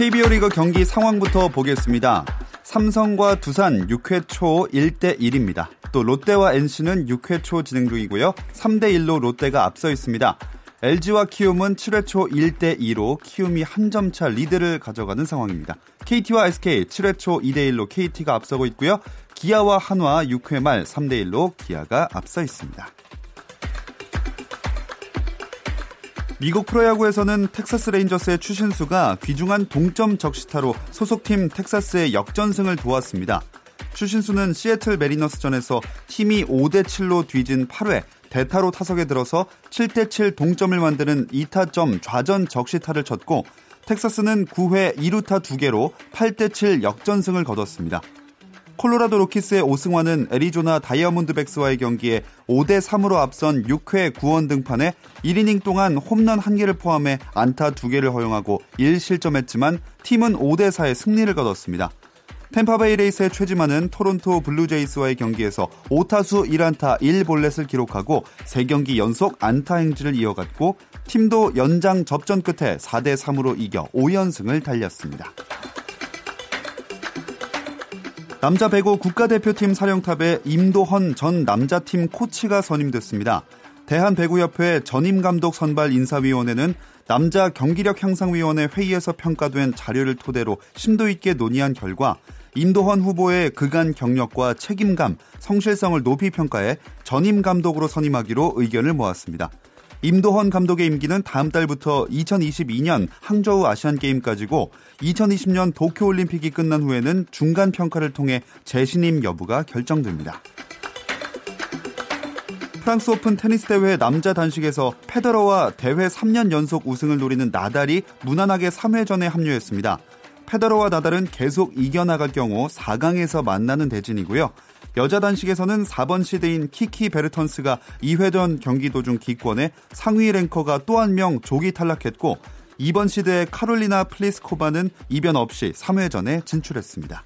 KBO 리그 경기 상황부터 보겠습니다. 삼성과 두산 6회 초 1대 1입니다. 또 롯데와 NC는 6회 초 진행 중이고요. 3대 1로 롯데가 앞서 있습니다. LG와 키움은 7회 초 1대 2로 키움이 한 점 차 리드를 가져가는 상황입니다. KT와 SK 7회 초 2대 1로 KT가 앞서고 있고요. 기아와 한화 6회 말 3대 1로 기아가 앞서 있습니다. 미국 프로야구에서는 텍사스 레인저스의 추신수가 귀중한 동점 적시타로 소속팀 텍사스의 역전승을 도왔습니다. 추신수는 시애틀 매리너스전에서 팀이 5대 7로 뒤진 8회 대타로 타석에 들어서 7대 7 동점을 만드는 2타점 좌전 적시타를 쳤고 텍사스는 9회 2루타 2개로 8대 7 역전승을 거뒀습니다. 콜로라도 로키스의 오승환은 애리조나 다이아몬드백스와의 경기에 5대 3으로 앞선 6회 구원 등판해 1이닝 동안 홈런 1개를 포함해 안타 2개를 허용하고 1실점했지만 팀은 5대 4의 승리를 거뒀습니다. 탬파베이 레이스의 최지만은 토론토 블루제이스와의 경기에서 5타수 1안타 1볼넷을 기록하고 3경기 연속 안타 행진을 이어갔고 팀도 연장 접전 끝에 4대 3으로 이겨 5연승을 달렸습니다. 남자 배구 국가대표팀 사령탑에 임도헌 전 남자팀 코치가 선임됐습니다. 대한배구협회 전임감독 선발 인사위원회는 남자 경기력 향상위원회 회의에서 평가된 자료를 토대로 심도 있게 논의한 결과 임도헌 후보의 그간 경력과 책임감, 성실성을 높이 평가해 전임 감독으로 선임하기로 의견을 모았습니다. 임도헌 감독의 임기는 다음 달부터 2022년 항저우 아시안 게임까지고 2020년 도쿄 올림픽이 끝난 후에는 중간 평가를 통해 재신임 여부가 결정됩니다. 프랑스 오픈 테니스 대회 남자 단식에서 페더러와 대회 3년 연속 우승을 노리는 나달이 무난하게 3회전에 합류했습니다. 페더러와 나달은 계속 이겨나갈 경우 4강에서 만나는 대진이고요. 여자 단식에서는 4번 시드인 키키 베르턴스가 2회전 경기 도중 기권해 상위 랭커가 또 한 명 조기 탈락했고 2번 시대의 카롤리나 플리스코바는 이변 없이 3회전에 진출했습니다.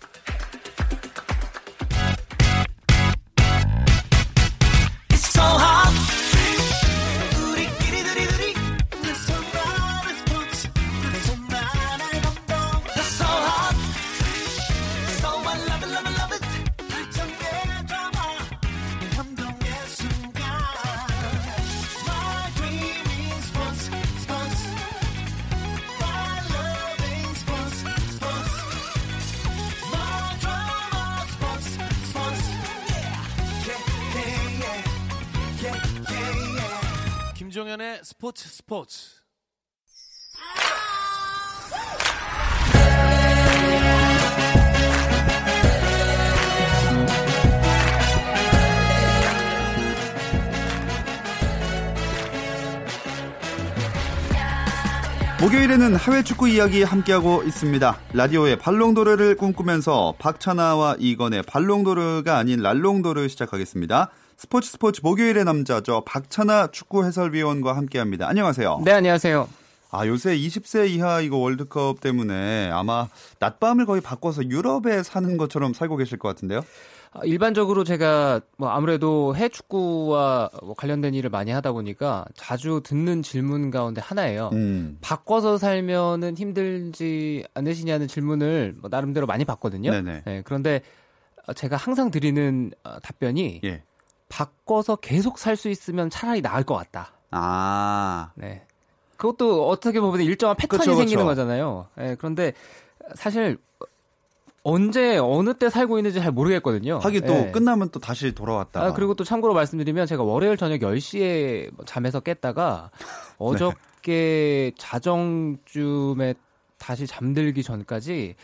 김종현의 스포츠 스포츠. 목요일에는 해외 축구 이야기 함께하고 있습니다. 라디오의 발롱도르를 꿈꾸면서 박찬아와 이건의 발롱도르가 아닌 랄롱도르 시작하겠습니다. 스포츠 스포츠 목요일의 남자죠. 박찬아 축구 해설위원과 함께합니다. 안녕하세요. 네, 안녕하세요. 아, 요새 20세 이하 이거 월드컵 때문에 아마 낮밤을 거의 바꿔서 유럽에 사는 것처럼 살고 계실 것 같은데요? 아, 일반적으로 제가 뭐 아무래도 해외 축구와 뭐 관련된 일을 많이 하다 보니까 자주 듣는 질문 가운데 하나예요. 음. 바꿔서 살면은 힘들지 않으시냐는 질문을 뭐 나름대로 많이 받거든요. 네, 그런데 제가 항상 드리는 어, 답변이 예. 바꿔서 계속 살 수 있으면 차라리 나을 것 같다. 아. 네. 그것도 어떻게 보면 일정한 패턴이 그쵸, 생기는 그쵸. 거잖아요. 네, 그런데 사실 언제 어느 때 살고 있는지 잘 모르겠거든요. 하긴 또 네. 끝나면 또 다시 돌아왔다. 아, 그리고 또 참고로 말씀드리면 제가 월요일 저녁 10시에 잠에서 깼다가 어저께 네. 자정쯤에 다시 잠들기 전까지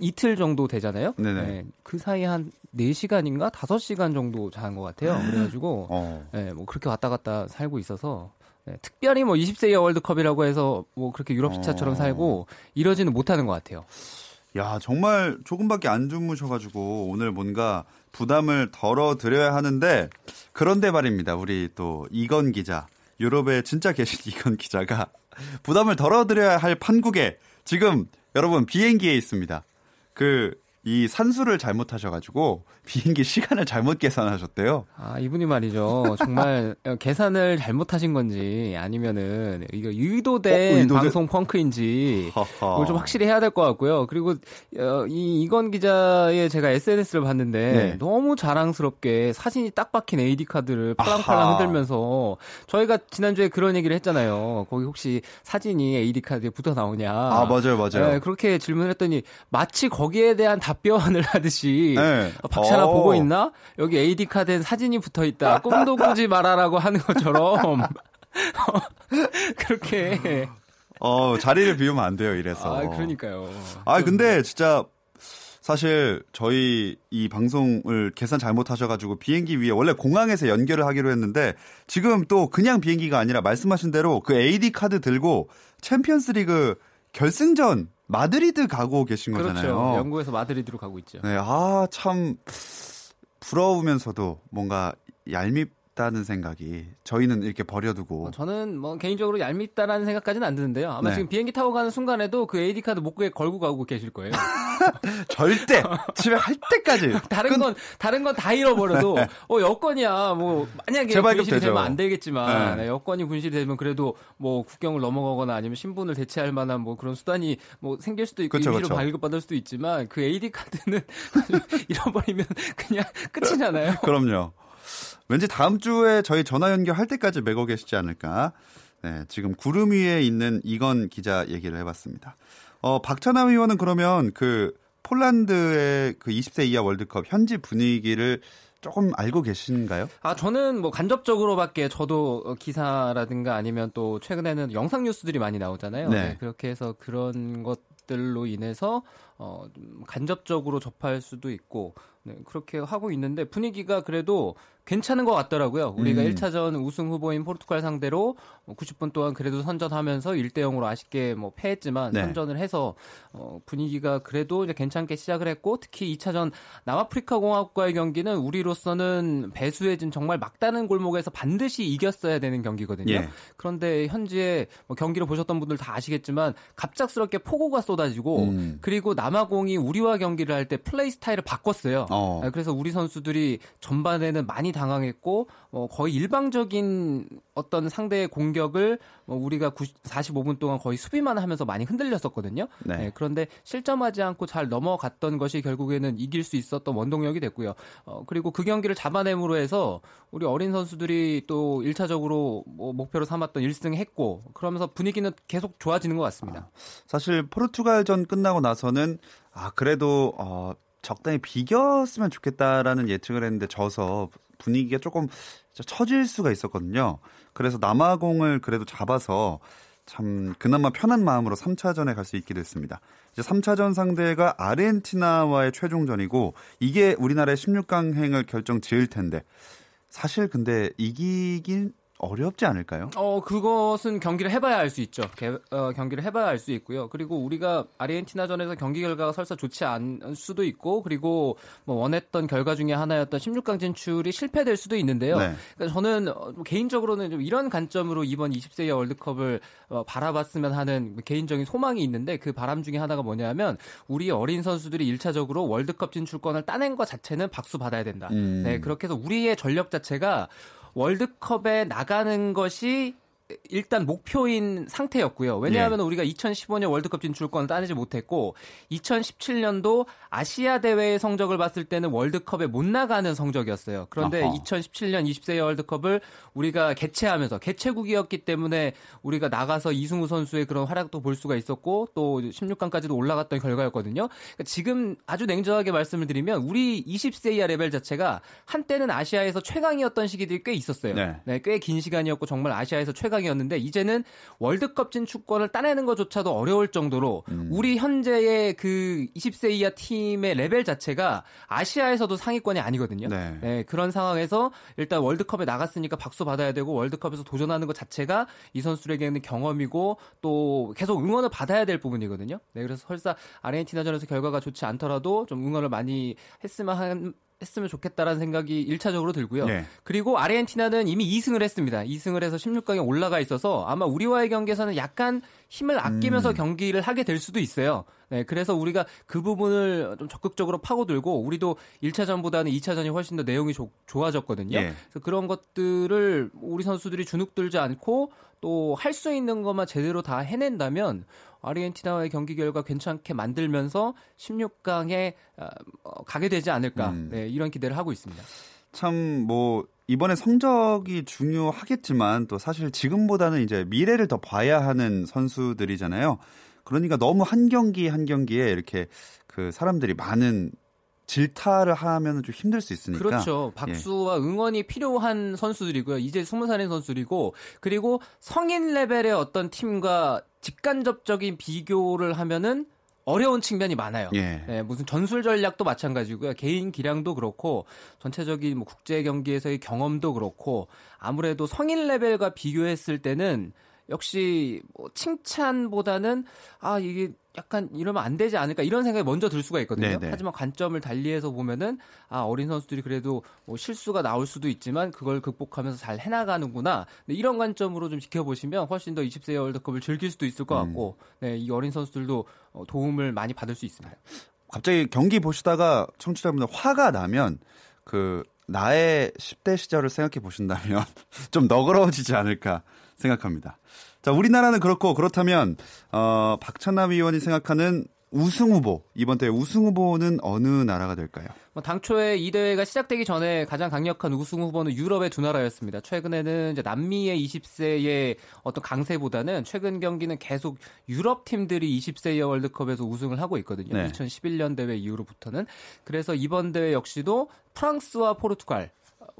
이틀 정도 되잖아요. 네, 그 사이 한 4시간인가 5시간 정도 잔것 같아요. 그래가지고 어. 네, 뭐 그렇게 왔다 갔다 살고 있어서 네, 특별히 뭐 20세 이하 월드컵이라고 해서 뭐 그렇게 유럽 시차처럼 어. 살고 이러지는 못하는 것 같아요. 야 정말 조금밖에 안 주무셔가지고 오늘 뭔가 부담을 덜어드려야 하는데 그런데 말입니다. 우리 또 이건 기자 유럽에 진짜 계신 이건 기자가 부담을 덜어드려야 할 판국에 지금 여러분 비행기에 있습니다. 그 이 산수를 잘못하셔가지고 비행기 시간을 잘못 계산하셨대요. 아 이분이 말이죠. 정말 계산을 잘못하신 건지 아니면은 이거 의도된 어. 방송 펑크인지 이걸 좀 확실히 해야 될 것 같고요. 그리고 어, 이 이건 기자의 제가 SNS를 봤는데 네. 너무 자랑스럽게 사진이 딱 박힌 AD 카드를 팔랑팔랑 흔들면서 저희가 지난주에 그런 얘기를 했잖아요. 거기 혹시 사진이 AD 카드에 붙어 나오냐? 아 맞아요, 맞아요. 네, 그렇게 질문했더니 마치 거기에 대한 답 답변을 하듯이 네. 어, 박찬아 오. 보고 있나? 여기 AD 카드엔 사진이 붙어 있다. 꿈도 꾸지 말아라고 하는 것처럼 그렇게 어 자리를 비우면 안 돼요 이래서. 아 그러니까요. 아 근데 진짜 사실 저희 이 방송을 계산 잘못하셔가지고 비행기 위에 원래 공항에서 연결을 하기로 했는데 지금 또 그냥 비행기가 아니라 말씀하신 대로 그 AD 카드 들고 챔피언스리그 결승전 마드리드 가고 계신 그렇죠. 거잖아요. 그렇죠. 영국에서 마드리드로 가고 있죠. 네, 아, 참 부러우면서도 뭔가 얄밉 얄밉다는 생각이 저희는 이렇게 버려두고 어, 저는 뭐 개인적으로 얄밉다라는 생각까지는 안 드는데요. 아마 네. 지금 비행기 타고 가는 순간에도 그 AD 카드 목에 걸고 가고 계실 거예요. 절대 집에 갈 때까지 다른 끈... 건 다른 건 다 잃어버려도 네. 어 여권이야 뭐 만약에 분실이 되면 안 되겠지만 네. 네. 여권이 분실이 되면 그래도 뭐 국경을 넘어가거나 아니면 신분을 대체할 만한 뭐 그런 수단이 뭐 생길 수도 있고 그쵸, 임시로 발급받을 수도 있지만 그 AD 카드는 잃어버리면 그냥 끝이잖아요. 그럼요. 왠지 다음 주에 저희 전화 연결할 때까지 메고 계시지 않을까. 네, 지금 구름 위에 있는 이건 기자 얘기를 해봤습니다. 어, 박찬하 의원은 그러면 그 폴란드의 그 20세 이하 월드컵 현지 분위기를 조금 알고 계신가요? 아, 저는 뭐 간접적으로밖에 저도 기사라든가 아니면 또 최근에는 영상 뉴스들이 많이 나오잖아요. 네. 네, 그렇게 해서 그런 것들로 인해서 어, 간접적으로 접할 수도 있고 네, 그렇게 하고 있는데 분위기가 그래도 괜찮은 것 같더라고요. 우리가 음. 1차전 우승 후보인 포르투갈 상대로 90분 뭐 동안 그래도 선전하면서 1대 0으로 아쉽게 뭐 패했지만 네. 선전을 해서 어, 분위기가 그래도 이제 괜찮게 시작을 했고 특히 2차전 남아프리카 공화국과의 경기는 우리로서는 배수해진 정말 막다른 골목에서 반드시 이겼어야 되는 경기거든요. 예. 그런데 현지에 뭐 경기를 보셨던 분들 다 아시겠지만 갑작스럽게 폭우가 쏟아지고 음. 그리고 남 아공이 우리와 경기를 할 때 플레이 스타일을 바꿨어요. 어. 아, 그래서 우리 선수들이 전반에는 많이 당황했고 어, 거의 일방적인 어떤 상대의 공격을 뭐 우리가 90, 45분 동안 거의 수비만 하면서 많이 흔들렸었거든요. 네. 네, 그런데 실점하지 않고 잘 넘어갔던 것이 결국에는 이길 수 있었던 원동력이 됐고요. 어, 그리고 그 경기를 잡아냄으로 해서 우리 어린 선수들이 또 1차적으로 뭐 목표로 삼았던 1승 했고 그러면서 분위기는 계속 좋아지는 것 같습니다. 아, 사실 포르투갈전 끝나고 나서는 아 그래도 어 적당히 비겼으면 좋겠다라는 예측을 했는데 져서 분위기가 조금 처질 수가 있었거든요. 그래서 남아공을 그래도 잡아서 참 그나마 편한 마음으로 3차전에 갈 수 있게 됐습니다. 이제 3차전 상대가 아르헨티나와의 최종전이고 이게 우리나라의 16강행을 결정 지을 텐데 사실 근데 이기긴 어렵지 않을까요? 어, 그것은 경기를 해봐야 알 수 있죠. 개, 어, 경기를 해봐야 알 수 있고요. 그리고 우리가 아르헨티나전에서 경기 결과가 설사 좋지 않을 수도 있고, 그리고 뭐 원했던 결과 중에 하나였던 16강 진출이 실패될 수도 있는데요. 네. 그러니까 저는 어, 개인적으로는 좀 이런 관점으로 이번 20세 이하 월드컵을 어, 바라봤으면 하는 개인적인 소망이 있는데 그 바람 중에 하나가 뭐냐면 우리 어린 선수들이 1차적으로 월드컵 진출권을 따낸 것 자체는 박수 받아야 된다. 음. 네, 그렇게 해서 우리의 전력 자체가 월드컵에 나가는 것이 일단 목표인 상태였고요. 왜냐하면 예. 우리가 2015년 월드컵 진출권을 따내지 못했고 2017년도 아시아 대회의 성적을 봤을 때는 월드컵에 못 나가는 성적이었어요. 그런데 어허. 2017년 20세 월드컵을 우리가 개최하면서 개최국이었기 때문에 우리가 나가서 이승우 선수의 그런 활약도 볼 수가 있었고 또 16강까지도 올라갔던 결과였거든요. 그러니까 지금 아주 냉정하게 말씀을 드리면 우리 20세 이하 레벨 자체가 한때는 아시아에서 최강이었던 시기들이 꽤 있었어요. 네. 네, 꽤 긴 시간이었고 정말 아시아에서 최강 8강이었는데 이제는 월드컵 진출권을 따내는 것조차도 어려울 정도로 음. 우리 현재의 그 20세 이하 팀의 레벨 자체가 아시아에서도 상위권이 아니거든요. 네. 네, 그런 상황에서 일단 월드컵에 나갔으니까 박수 받아야 되고 월드컵에서 도전하는 것 자체가 이 선수들에게는 경험이고 또 계속 응원을 받아야 될 부분이거든요. 네, 그래서 설사 아르헨티나전에서 결과가 좋지 않더라도 좀 응원을 많이 했으면 한 했으면 좋겠다라는 생각이 1차적으로 들고요. 네. 그리고 아르헨티나는 이미 2승을 했습니다. 2승을 해서 16강에 올라가 있어서 아마 우리와의 경기에서는 약간 힘을 아끼면서 음. 경기를 하게 될 수도 있어요. 네, 그래서 우리가 그 부분을 좀 적극적으로 파고들고 우리도 1차전보다는 2차전이 훨씬 더 내용이 조, 좋아졌거든요. 네. 그래서 그런 것들을 우리 선수들이 주눅들지 않고 또 할 수 있는 것만 제대로 다 해낸다면 아르헨티나와의 경기 결과 괜찮게 만들면서 16강에 어, 어, 가게 되지 않을까 음. 네, 이런 기대를 하고 있습니다. 참 뭐 이번에 성적이 중요하겠지만 또 사실 지금보다는 이제 미래를 더 봐야 하는 선수들이잖아요. 그러니까 너무 한 경기 한 경기에 이렇게 그 사람들이 많은 질타를 하면 좀 힘들 수 있으니까. 그렇죠. 박수와 예. 응원이 필요한 선수들이고요. 이제 20살인 선수들이고 그리고 성인 레벨의 어떤 팀과 직간접적인 비교를 하면은 어려운 측면이 많아요. 예. 네, 무슨 전술 전략도 마찬가지고요. 개인 기량도 그렇고 전체적인 뭐 국제 경기에서의 경험도 그렇고 아무래도 성인 레벨과 비교했을 때는 역시 뭐 칭찬보다는 아 이게 약간 이러면 안 되지 않을까 이런 생각이 먼저 들 수가 있거든요. 네네. 하지만 관점을 달리해서 보면은 아 어린 선수들이 그래도 뭐 실수가 나올 수도 있지만 그걸 극복하면서 잘 해나가는구나. 네, 이런 관점으로 좀 지켜보시면 훨씬 더 20세 월드컵을 즐길 수도 있을 것 음. 같고, 음. 네, 이 어린 선수들도 어, 도움을 많이 받을 수 있습니다. 갑자기 경기 보시다가 청취자분들 화가 나면 그 나의 10대 시절을 생각해 보신다면 좀 너그러워지지 않을까 생각합니다. 자, 우리나라는 그렇고 그렇다면 어, 박찬남 위원이 생각하는 우승 후보 이번 대회 우승 후보는 어느 나라가 될까요? 뭐 당초에 이 대회가 시작되기 전에 가장 강력한 우승 후보는 유럽의 두 나라였습니다. 최근에는 이제 남미의 20세의 어떤 강세보다는 최근 경기는 계속 유럽 팀들이 20세 의 월드컵에서 우승을 하고 있거든요. 네. 2011년 대회 이후로부터는 그래서 이번 대회 역시도 프랑스와 포르투갈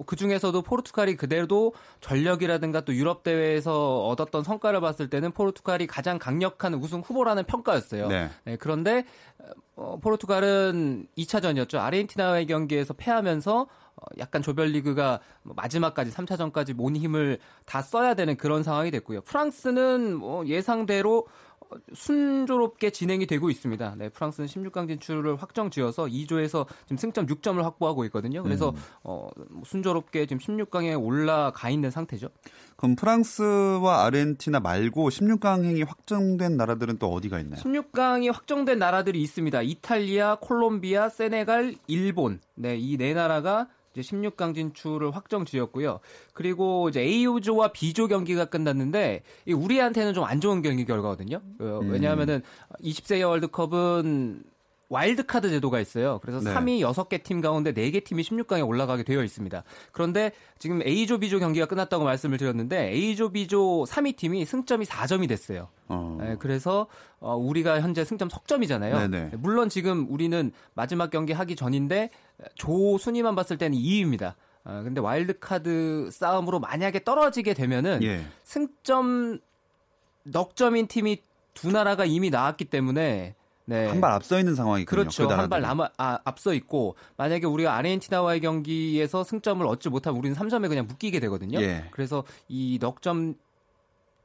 그 중에서도 포르투갈이 그대로 전력이라든가 또 유럽 대회에서 얻었던 성과를 봤을 때는 포르투갈이 가장 강력한 우승 후보라는 평가였어요. 네. 네, 그런데 어, 포르투갈은 2차전이었죠. 아르헨티나와의 경기에서 패하면서 어, 약간 조별리그가 마지막까지 3차전까지 온 힘을 다 써야 되는 그런 상황이 됐고요. 프랑스는 뭐 예상대로 순조롭게 진행이 되고 있습니다. 네, 프랑스는 16강 진출을 확정 지어서 2조에서 지금 승점 6점을 확보하고 있거든요. 그래서 음. 어, 순조롭게 지금 16강에 올라가 있는 상태죠. 그럼 프랑스와 아르헨티나 말고 16강행이 확정된 나라들은 또 어디가 있나요? 16강이 확정된 나라들이 있습니다. 이탈리아, 콜롬비아, 세네갈, 일본. 네, 이 네 나라가 이제 16강 진출을 확정 지었고요. 그리고 이제 A조와 B조 경기가 끝났는데 우리한테는 좀 안 좋은 경기 결과거든요. 어, 음. 왜냐하면은 20세 월드컵은 와일드카드 제도가 있어요. 그래서 네. 3위 6개 팀 가운데 4개 팀이 16강에 올라가게 되어 있습니다. 그런데 지금 A조, B조 경기가 끝났다고 말씀을 드렸는데 A조, B조 3위 팀이 승점이 4점이 됐어요. 어. 네, 그래서 어, 우리가 현재 승점 석점이잖아요. 네네. 물론 지금 우리는 마지막 경기 하기 전인데 조 순위만 봤을 때는 2위입니다. 어, 근데 와일드카드 싸움으로 만약에 떨어지게 되면은 예. 승점 넉 점인 팀이 두 나라가 이미 나왔기 때문에 네. 한 발 앞서 있는 상황이군요. 그렇죠. 그 한발 남아 아, 앞서 있고 만약에 우리가 아르헨티나와의 경기에서 승점을 얻지 못하면 우리는 3점에 그냥 묶이게 되거든요. 예. 그래서 이 넉점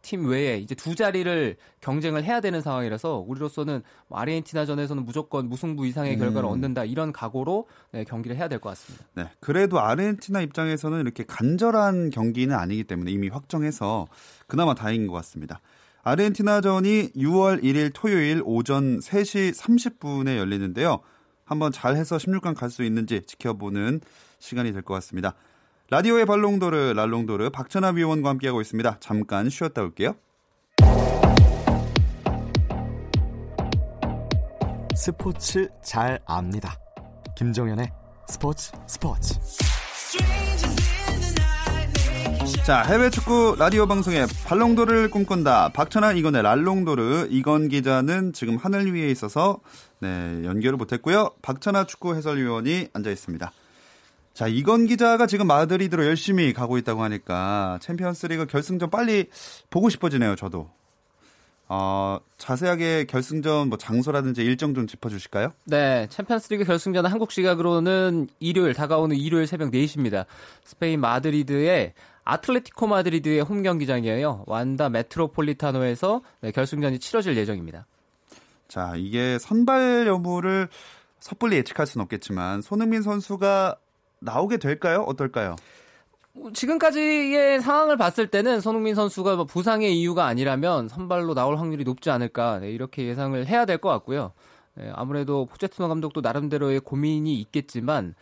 팀 외에 이제 두 자리를 경쟁을 해야 되는 상황이라서 우리로서는 뭐 아르헨티나전에서는 무조건 무승부 이상의 결과를 음. 얻는다 이런 각오로 네, 경기를 해야 될 것 같습니다. 네, 그래도 아르헨티나 입장에서는 이렇게 간절한 경기는 아니기 때문에 이미 확정해서 그나마 다행인 것 같습니다. 아르헨티나전이 6월 1일 토요일 오전 3시 30분에 열리는데요. 한번 잘 해서 16강 갈 수 있는지 지켜보는 시간이 될 것 같습니다. 라디오의 발롱도르, 랄롱도르 박찬하 위원과 함께하고 있습니다. 잠깐 쉬었다 올게요. 스포츠 잘 압니다. 김정현의 스포츠 스포츠. 자, 해외 축구 라디오 방송의 발롱도르를 꿈꾼다. 박찬하 이건의 발롱도르. 이건 기자는 지금 하늘 위에 있어서 네, 연결을 못했고요. 박찬하 축구 해설위원이 앉아 있습니다. 자, 이건 기자가 지금 마드리드로 열심히 가고 있다고 하니까 챔피언스 리그 결승전 빨리 보고 싶어지네요, 저도. 어, 자세하게 결승전 뭐 장소라든지 일정 좀 짚어주실까요? 네, 챔피언스리그 결승전은 한국 시각으로는 일요일 다가오는 일요일 새벽 4시입니다. 스페인 마드리드의 아틀레티코 마드리드의 홈 경기장이에요. 완다 메트로폴리타노에서 네, 결승전이 치러질 예정입니다. 자, 이게 선발 여부를 섣불리 예측할 수는 없겠지만 손흥민 선수가 나오게 될까요? 어떨까요? 지금까지의 상황을 봤을 때는 손흥민 선수가 뭐 부상의 이유가 아니라면 선발로 나올 확률이 높지 않을까 네, 이렇게 예상을 해야 될 것 같고요. 네, 아무래도 포체티노 감독도 나름대로의 고민이 있겠지만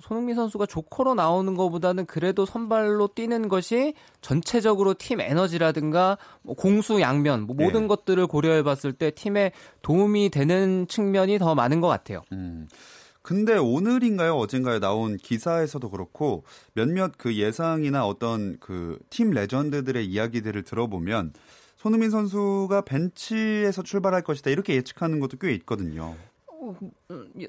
손흥민 선수가 조커로 나오는 것보다는 그래도 선발로 뛰는 것이 전체적으로 팀 에너지라든가 뭐 공수 양면 뭐 모든 네. 것들을 고려해 봤을 때 팀에 도움이 되는 측면이 더 많은 것 같아요. 음. 근데 오늘인가요, 어젠가요 나온 기사에서도 그렇고 몇몇 그 예상이나 어떤 그 팀 레전드들의 이야기들을 들어보면 손흥민 선수가 벤치에서 출발할 것이다 이렇게 예측하는 것도 꽤 있거든요.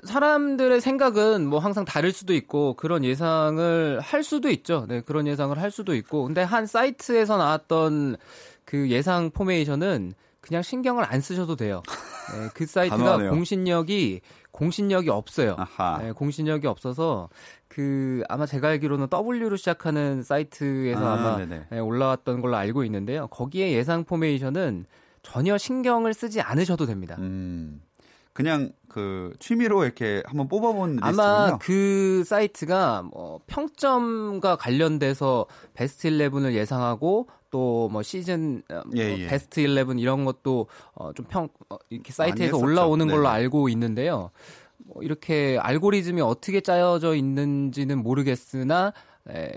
사람들의 생각은 뭐 항상 다를 수도 있고 그런 예상을 할 수도 있죠. 네, 그런 예상을 할 수도 있고. 근데 한 사이트에서 나왔던 그 예상 포메이션은 그냥 신경을 안 쓰셔도 돼요. 네, 그 사이트가 공신력이 공신력이 없어요. 네, 공신력이 없어서 그 아마 제가 알기로는 W로 시작하는 사이트에서 아, 마 네, 올라왔던 걸로 알고 있는데요. 거기에 예상 포메이션은 전혀 신경을 쓰지 않으셔도 됩니다. 음. 그냥 그 취미로 이렇게 한번 뽑아본 아마 리스트군요. 그 사이트가 뭐 평점과 관련돼서 베스트 11을 예상하고 또 뭐 시즌 어, 뭐 예, 예. 베스트 11 이런 것도 어 좀평 어, 이렇게 사이트에서 올라오는 걸로 네 알고 있는데요. 뭐 이렇게 알고리즘이 어떻게 짜여져 있는지는 모르겠으나 에,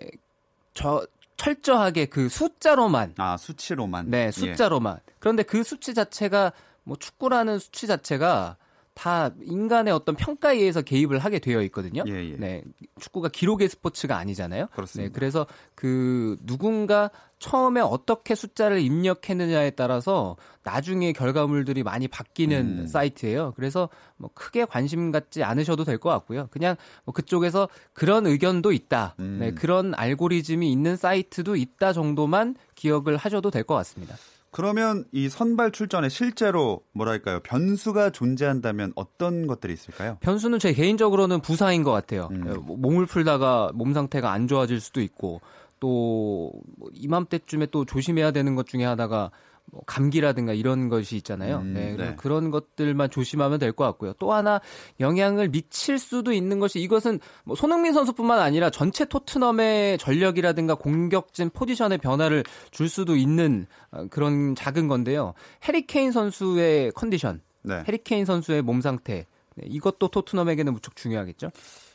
저 철저하게 그 숫자로만 아 수치로만 네 숫자로만 예. 그런데 그 수치 자체가 뭐 축구라는 수치 자체가 다 인간의 어떤 평가에 의해서 개입을 하게 되어 있거든요. 예, 예. 네. 축구가 기록의 스포츠가 아니잖아요. 그렇습니다. 네. 그래서 그 누군가 처음에 어떻게 숫자를 입력했느냐에 따라서 나중에 결과물들이 많이 바뀌는 음. 사이트예요. 그래서 뭐 크게 관심 갖지 않으셔도 될 것 같고요. 그냥 뭐 그쪽에서 그런 의견도 있다. 음. 네. 그런 알고리즘이 있는 사이트도 있다 정도만 기억을 하셔도 될 것 같습니다. 그러면 이 선발 출전에 실제로 뭐랄까요 변수가 존재한다면 어떤 것들이 있을까요? 변수는 제 개인적으로는 부상인 것 같아요. 음. 예, 뭐 몸을 풀다가 몸 상태가 안 좋아질 수도 있고 또뭐 이맘때쯤에 또 조심해야 되는 것 중에 하나가 뭐 감기라든가 이런 것이 있잖아요. 음, 네, 네. 그런 것들만 조심하면 될 것 같고요. 또 하나 영향을 미칠 수도 있는 것이 이것은 뭐 손흥민 선수뿐만 아니라 전체 토트넘의 전력이라든가 공격진 포지션의 변화를 줄 수도 있는 어, 그런 작은 건데요. 해리케인 선수의 컨디션, 네. 해리케인 선수의 몸 상태 네, 이것도 토트넘에게는 무척 중요하겠죠.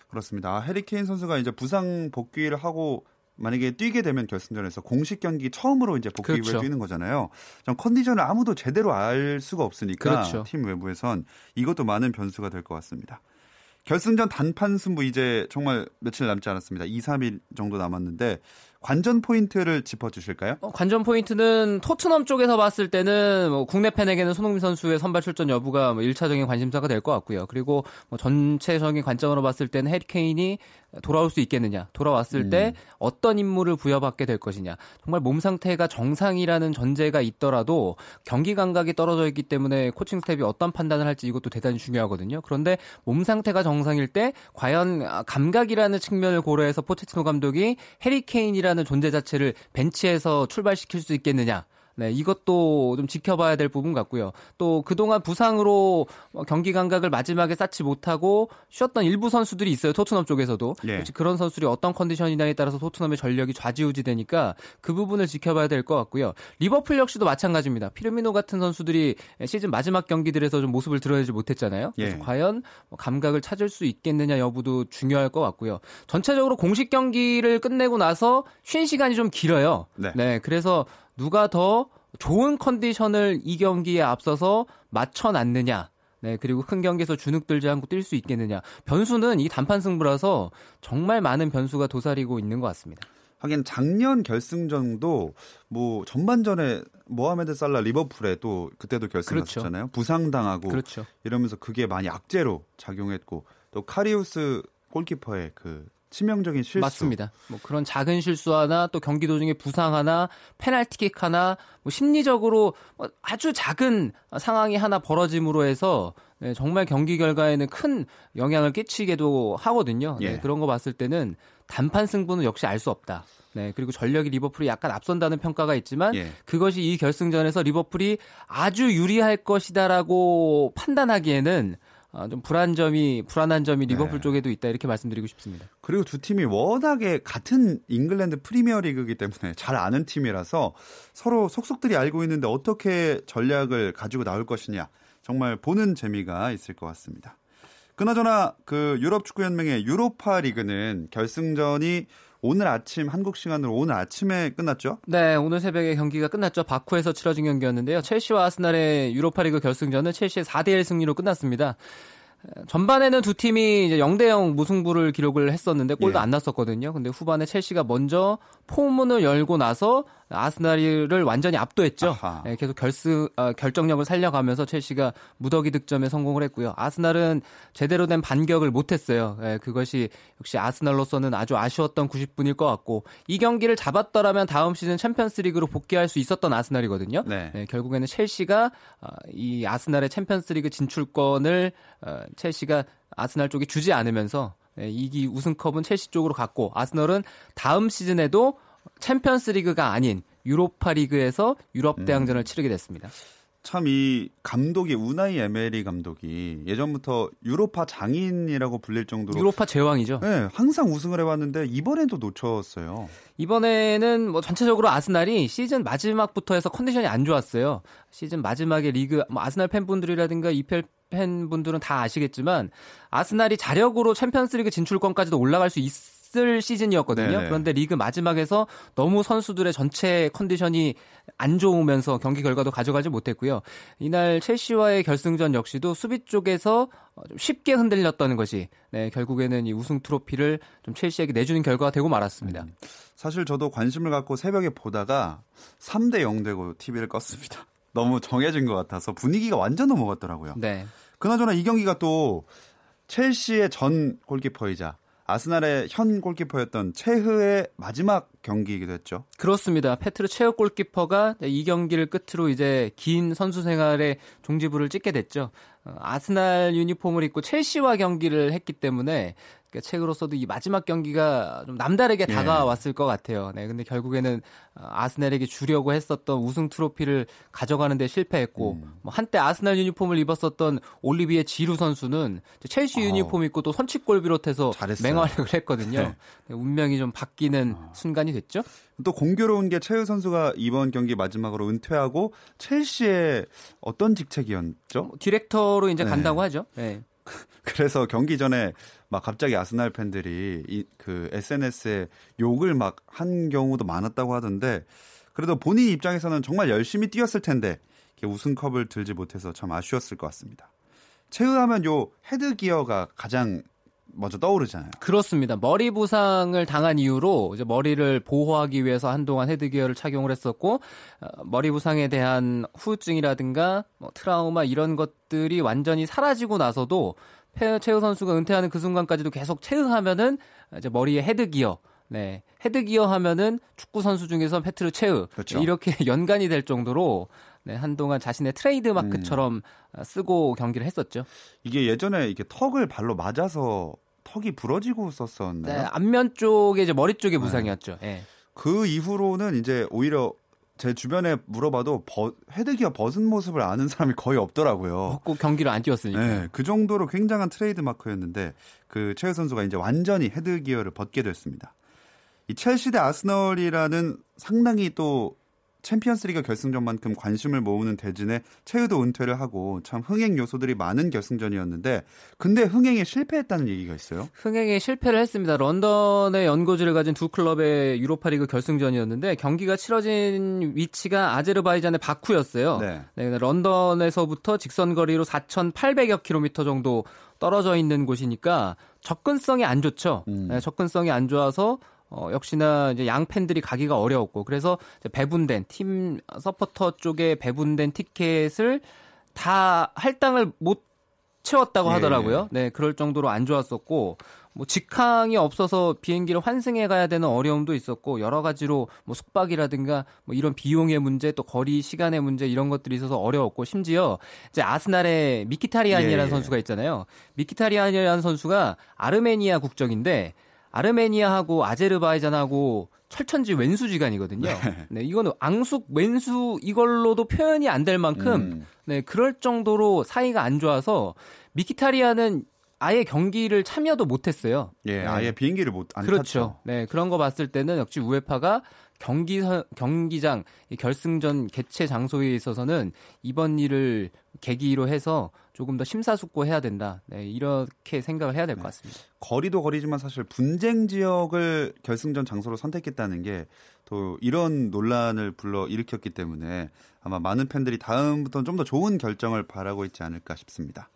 그렇습니다. 해리케인 선수가 이제 부상 복귀를 하고 만약에 뛰게 되면 결승전에서 공식 경기 처음으로 이제 복귀 그렇죠. 후에 뛰는 거잖아요. 전 컨디션을 아무도 제대로 알 수가 없으니까 그렇죠. 팀 외부에선 이것도 많은 변수가 될 것 같습니다. 결승전 단판 승부 이제 정말 며칠 남지 않았습니다. 2, 3일 정도 남았는데 관전 포인트를 짚어주실까요? 어, 관전 포인트는 토트넘 쪽에서 봤을 때는 뭐 국내 팬에게는 손흥민 선수의 선발 출전 여부가 뭐 1차적인 관심사가 될 것 같고요. 그리고 뭐 전체적인 관점으로 봤을 때는 해리케인이 돌아올 수 있겠느냐, 돌아왔을 음. 때 어떤 임무를 부여받게 될 것이냐. 정말 몸 상태가 정상이라는 전제가 있더라도 경기 감각이 떨어져 있기 때문에 코칭 스태프가 어떤 판단을 할지 이것도 대단히 중요하거든요. 그런데 몸 상태가 정상일 때 과연 감각이라는 측면을 고려해서 포체티노 감독이 해리 케인이라 이라는 존재 자체를 벤치에서 출발시킬 수 있겠느냐. 네, 이것도 좀 지켜봐야 될 부분 같고요. 또 그동안 부상으로 경기 감각을 마지막에 쌓지 못하고 쉬었던 일부 선수들이 있어요. 토트넘 쪽에서도. 네. 그런 선수들이 어떤 컨디션이냐에 따라서 토트넘의 전력이 좌지우지 되니까 그 부분을 지켜봐야 될 것 같고요. 리버풀 역시도 마찬가지입니다. 피르미노 같은 선수들이 시즌 마지막 경기들에서 좀 모습을 드러내지 못했잖아요. 그래서 예. 과연 감각을 찾을 수 있겠느냐 여부도 중요할 것 같고요. 전체적으로 공식 경기를 끝내고 나서 쉰 시간이 좀 길어요. 네. 네 그래서 누가 더 좋은 컨디션을 이 경기에 앞서서 맞춰 놨느냐. 네, 그리고 큰 경기에서 주눅 들지 않고 뛸 수 있겠느냐. 변수는 이 단판 승부라서 정말 많은 변수가 도사리고 있는 것 같습니다. 하긴 작년 결승전도 뭐 전반전에 모하메드 살라 리버풀에 또 그때도 결승했었잖아요. 그렇죠. 부상당하고 그렇죠. 이러면서 그게 많이 악재로 작용했고 또 카리우스 골키퍼의 그 치명적인 실수. 맞습니다. 뭐 그런 작은 실수 하나 또 경기 도중에 부상 하나 페널티킥 하나 뭐 심리적으로 뭐 아주 작은 상황이 하나 벌어짐으로 해서 네, 정말 경기 결과에는 큰 영향을 끼치게도 하거든요. 네, 예. 그런 거 봤을 때는 단판 승부는 역시 알 수 없다. 네, 그리고 전력이 리버풀이 약간 앞선다는 평가가 있지만 예. 그것이 이 결승전에서 리버풀이 아주 유리할 것이다라고 판단하기에는 어, 좀 불안 점이 불안한 점이 리버풀 네. 쪽에도 있다 이렇게 말씀드리고 싶습니다. 그리고 두 팀이 워낙에 같은 잉글랜드 프리미어리그이기 때문에 잘 아는 팀이라서 서로 속속들이 알고 있는데 어떻게 전략을 가지고 나올 것이냐 정말 보는 재미가 있을 것 같습니다. 그나저나 그 유럽 축구 연맹의 유로파 리그는 결승전이 오늘 아침 한국 시간으로 오늘 아침에 끝났죠? 네, 오늘 새벽에 경기가 끝났죠. 바쿠에서 치러진 경기였는데요. 첼시와 아스날의 유로파리그 결승전은 첼시의 4대 1 승리로 끝났습니다. 전반에는 두 팀이 이제 0대 0 무승부를 기록을 했었는데 골도 예. 안 났었거든요. 근데 후반에 첼시가 먼저 포문을 열고 나서 아스날을 완전히 압도했죠. 네, 계속 결승 어, 결정력을 살려가면서 첼시가 무더기 득점에 성공을 했고요. 아스날은 제대로 된 반격을 못했어요. 네, 그것이 역시 아스날로서는 아주 아쉬웠던 90분일 것 같고 이 경기를 잡았더라면 다음 시즌 챔피언스리그로 복귀할 수 있었던 아스날이거든요. 네. 네, 결국에는 첼시가 어, 이 아스날의 챔피언스리그 진출권을 어, 첼시가 아스날 쪽에 주지 않으면서 네, 이기 우승컵은 첼시 쪽으로 갔고 아스널은 다음 시즌에도 챔피언스 리그가 아닌 유로파 리그에서 유럽 대항전을 음. 치르게 됐습니다. 참 이 감독이 우나이 에메리 감독이 예전부터 유로파 장인이라고 불릴 정도로 유로파 제왕이죠. 네, 항상 우승을 해왔는데 이번에도 놓쳤어요. 이번에는 뭐 전체적으로 아스날이 시즌 마지막부터 해서 컨디션이 안 좋았어요. 시즌 마지막에 리그 뭐 아스날 팬분들이라든가 이펠 팬분들은 다 아시겠지만 아스날이 자력으로 챔피언스리그 진출권까지도 올라갈 수 있. 있을 시즌이었거든요. 네네. 그런데 리그 마지막에서 너무 선수들의 전체 컨디션이 안 좋으면서 경기 결과도 가져가지 못했고요. 이날 첼시와의 결승전 역시도 수비 쪽에서 쉽게 흔들렸다는 것이 네, 결국에는 이 우승 트로피를 좀 첼시에게 내주는 결과가 되고 말았습니다. 음. 사실 저도 관심을 갖고 새벽에 보다가 3대 0 되고 TV를 껐습니다. 너무 정해진 것 같아서 분위기가 완전 넘어갔더라고요. 네. 그나저나 이 경기가 또 첼시의 전 골키퍼이자 아스날의 현 골키퍼였던 체흐의 마지막 경기이기도 했죠. 그렇습니다. 페트르 체흐 골키퍼가 이 경기를 끝으로 이제 긴 선수 생활의 종지부를 찍게 됐죠. 어, 아스날 유니폼을 입고 첼시와 경기를 했기 때문에 그러니까 책으로서도 이 마지막 경기가 좀 남다르게 예. 다가왔을 것 같아요. 네, 근데 결국에는 어, 아스날에게 주려고 했었던 우승 트로피를 가져가는데 실패했고, 음. 뭐 한때 아스날 유니폼을 입었었던 올리비에 지루 선수는 첼시 어. 유니폼 입고 또 선취골 비롯해서 잘했어요. 맹활약을 했거든요. 네. 네. 운명이 좀 바뀌는 어. 순간이 됐죠. 또 공교로운 게 최우 선수가 이번 경기 마지막으로 은퇴하고 첼시의 어떤 직책이었죠? 뭐, 디렉터로 이제 네. 간다고 하죠. 네. 그래서 경기 전에 막 갑자기 아스날 팬들이 이, 그 SNS에 욕을 막 한 경우도 많았다고 하던데 그래도 본인 입장에서는 정말 열심히 뛰었을 텐데 우승컵을 들지 못해서 참 아쉬웠을 것 같습니다. 체흐 하면 요 헤드 기어가 가장 먼저 떠오르잖아요. 그렇습니다. 머리 부상을 당한 이후로 이제 머리를 보호하기 위해서 한동안 헤드기어를 착용을 했었고 어, 머리 부상에 대한 후유증이라든가 뭐 트라우마 이런 것들이 완전히 사라지고 나서도 체흐 선수가 은퇴하는 그 순간까지도 계속 체흐 하면은 이제 머리에 헤드기어 네. 헤드기어 하면은 축구 선수 중에서 페트르 체흐 그렇죠. 이렇게 연관이 될 정도로 네, 한동안 자신의 트레이드 마크처럼 음. 쓰고 경기를 했었죠. 이게 예전에 이게 턱을 발로 맞아서 턱이 부러지고 썼었나요? 네, 안면 쪽에 이제 머리 쪽에 부상이었죠. 네. 네. 그 이후로는 이제 오히려 제 주변에 물어봐도 버, 헤드기어 벗은 모습을 아는 사람이 거의 없더라고요. 벗고 경기를 안 뛰었으니까. 네, 그 정도로 굉장한 트레이드 마크였는데 그 체흐 선수가 이제 완전히 헤드기어를 벗게 됐습니다. 이 첼시 대 아스널이라는 상당히 또 챔피언스리그 결승전만큼 관심을 모으는 대진에 최유도 은퇴를 하고 참 흥행 요소들이 많은 결승전이었는데 근데 흥행에 실패했다는 얘기가 있어요. 흥행에 실패를 했습니다. 런던의 연고지를 가진 두 클럽의 유로파리그 결승전이었는데 경기가 치러진 위치가 아제르바이잔의 바쿠였어요. 네. 네 런던에서부터 직선 거리로 4,800여 킬로미터 정도 떨어져 있는 곳이니까 접근성이 안 좋죠. 음. 네, 접근성이 안 좋아서 어, 역시나 이제 양 팬들이 가기가 어려웠고 그래서 배분된 팀 서포터 쪽에 배분된 티켓을 다 할당을 못 채웠다고 예. 하더라고요. 네, 그럴 정도로 안 좋았었고 뭐 직항이 없어서 비행기를 환승해 가야 되는 어려움도 있었고 여러 가지로 뭐 숙박이라든가 뭐 이런 비용의 문제 또 거리 시간의 문제 이런 것들이 있어서 어려웠고 심지어 이제 아스날의 미키타리안이라는 예, 예. 선수가 있잖아요. 미키타리안이라는 선수가 아르메니아 국적인데 아르메니아하고 아제르바이잔하고 철천지 왼수지간이거든요. 네. 네, 이거는 앙숙 왼수 이걸로도 표현이 안 될 만큼 음. 네, 그럴 정도로 사이가 안 좋아서 미키타리아는 아예 경기를 참여도 못했어요. 예, 네. 아예 비행기를 못안 그렇죠. 탔죠. 네, 그런 거 봤을 때는 역시 우에파가 경기 경기장 결승전 개최 장소에 있어서는 이번 일을 계기로 해서 조금 더 심사숙고해야 된다. 네, 이렇게 생각을 해야 될것 네. 같습니다. 거리도 거리지만 사실 분쟁 지역을 결승전 장소로 선택했다는 게 또 이런 논란을 불러 일으켰기 때문에 아마 많은 팬들이 다음부터는 좀 더 좋은 결정을 바라고 있지 않을까 싶습니다.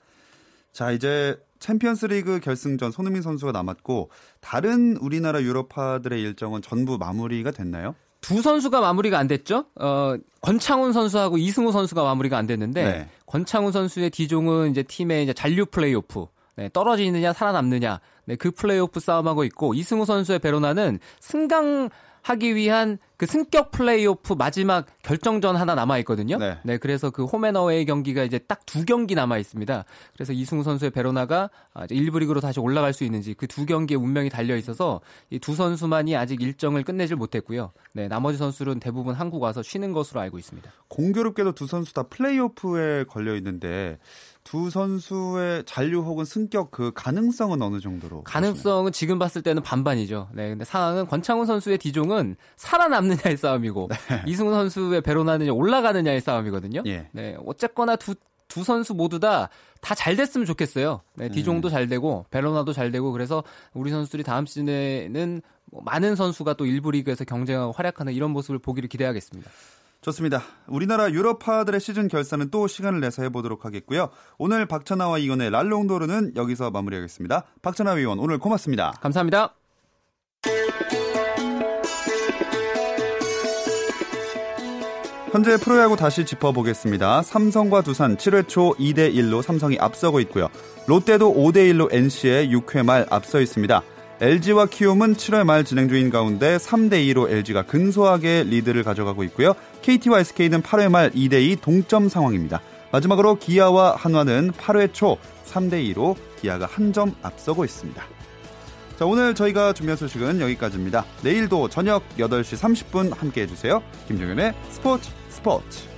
자, 이제 챔피언스 리그 결승전 손흥민 선수가 남았고 다른 우리나라 유럽파들의 일정은 전부 마무리가 됐나요? 두 선수가 마무리가 안 됐죠. 어, 권창훈 선수하고 이승우 선수가 마무리가 안 됐는데 네. 권창훈 선수의 디종은 이제 팀의 이제 잔류 플레이오프 네, 떨어지느냐 살아남느냐 네, 그 플레이오프 싸움하고 있고 이승우 선수의 베로나는 승강 하기 위한 그 승격 플레이오프 마지막 결정전 하나 남아 있거든요. 네. 네. 그래서 그 홈앤어웨이 경기가 이제 딱 두 경기 남아 있습니다. 그래서 이승우 선수의 베로나가 1부 리그로 다시 올라갈 수 있는지 그 두 경기의 운명이 달려 있어서 이 두 선수만이 아직 일정을 끝내질 못했고요. 네, 나머지 선수는 대부분 한국 와서 쉬는 것으로 알고 있습니다. 공교롭게도 두 선수 다 플레이오프에 걸려 있는데 두 선수의 잔류 혹은 승격 그 가능성은 어느 정도로? 가능성은 지금 봤을 때는 반반이죠. 네, 근데 상황은 권창훈 선수의 디종은 살아남느냐의 싸움이고 네. 이승우 선수의 베로나는 올라가느냐의 싸움이거든요. 예. 네, 어쨌거나 두 두 선수 모두 다 다 잘 됐으면 좋겠어요. 네, 디종도 음. 잘 되고 베로나도 잘 되고 그래서 우리 선수들이 다음 시즌에는 뭐 많은 선수가 또 일부 리그에서 경쟁하고 활약하는 이런 모습을 보기를 기대하겠습니다. 좋습니다. 우리나라 유럽파들의 시즌 결산은 또 시간을 내서 해보도록 하겠고요. 오늘 박찬하와 이건의 랄롱도르는 여기서 마무리하겠습니다. 박찬하 위원 오늘 고맙습니다. 감사합니다. 현재 프로야구 다시 짚어보겠습니다. 삼성과 두산 7회 초 2대 1로 삼성이 앞서고 있고요. 롯데도 5대 1로 NC에 6회 말 앞서 있습니다. LG와 키움은 7월 말 진행 중인 가운데 3대 2로 LG가 근소하게 리드를 가져가고 있고요. KT와 SK는 8회 말 2대 2 동점 상황입니다. 마지막으로 기아와 한화는 8회 초 3대 2로 기아가 한 점 앞서고 있습니다. 자, 오늘 저희가 준비한 소식은 여기까지입니다. 내일도 저녁 8시 30분 함께 해주세요. 김종현의 스포츠 스포츠.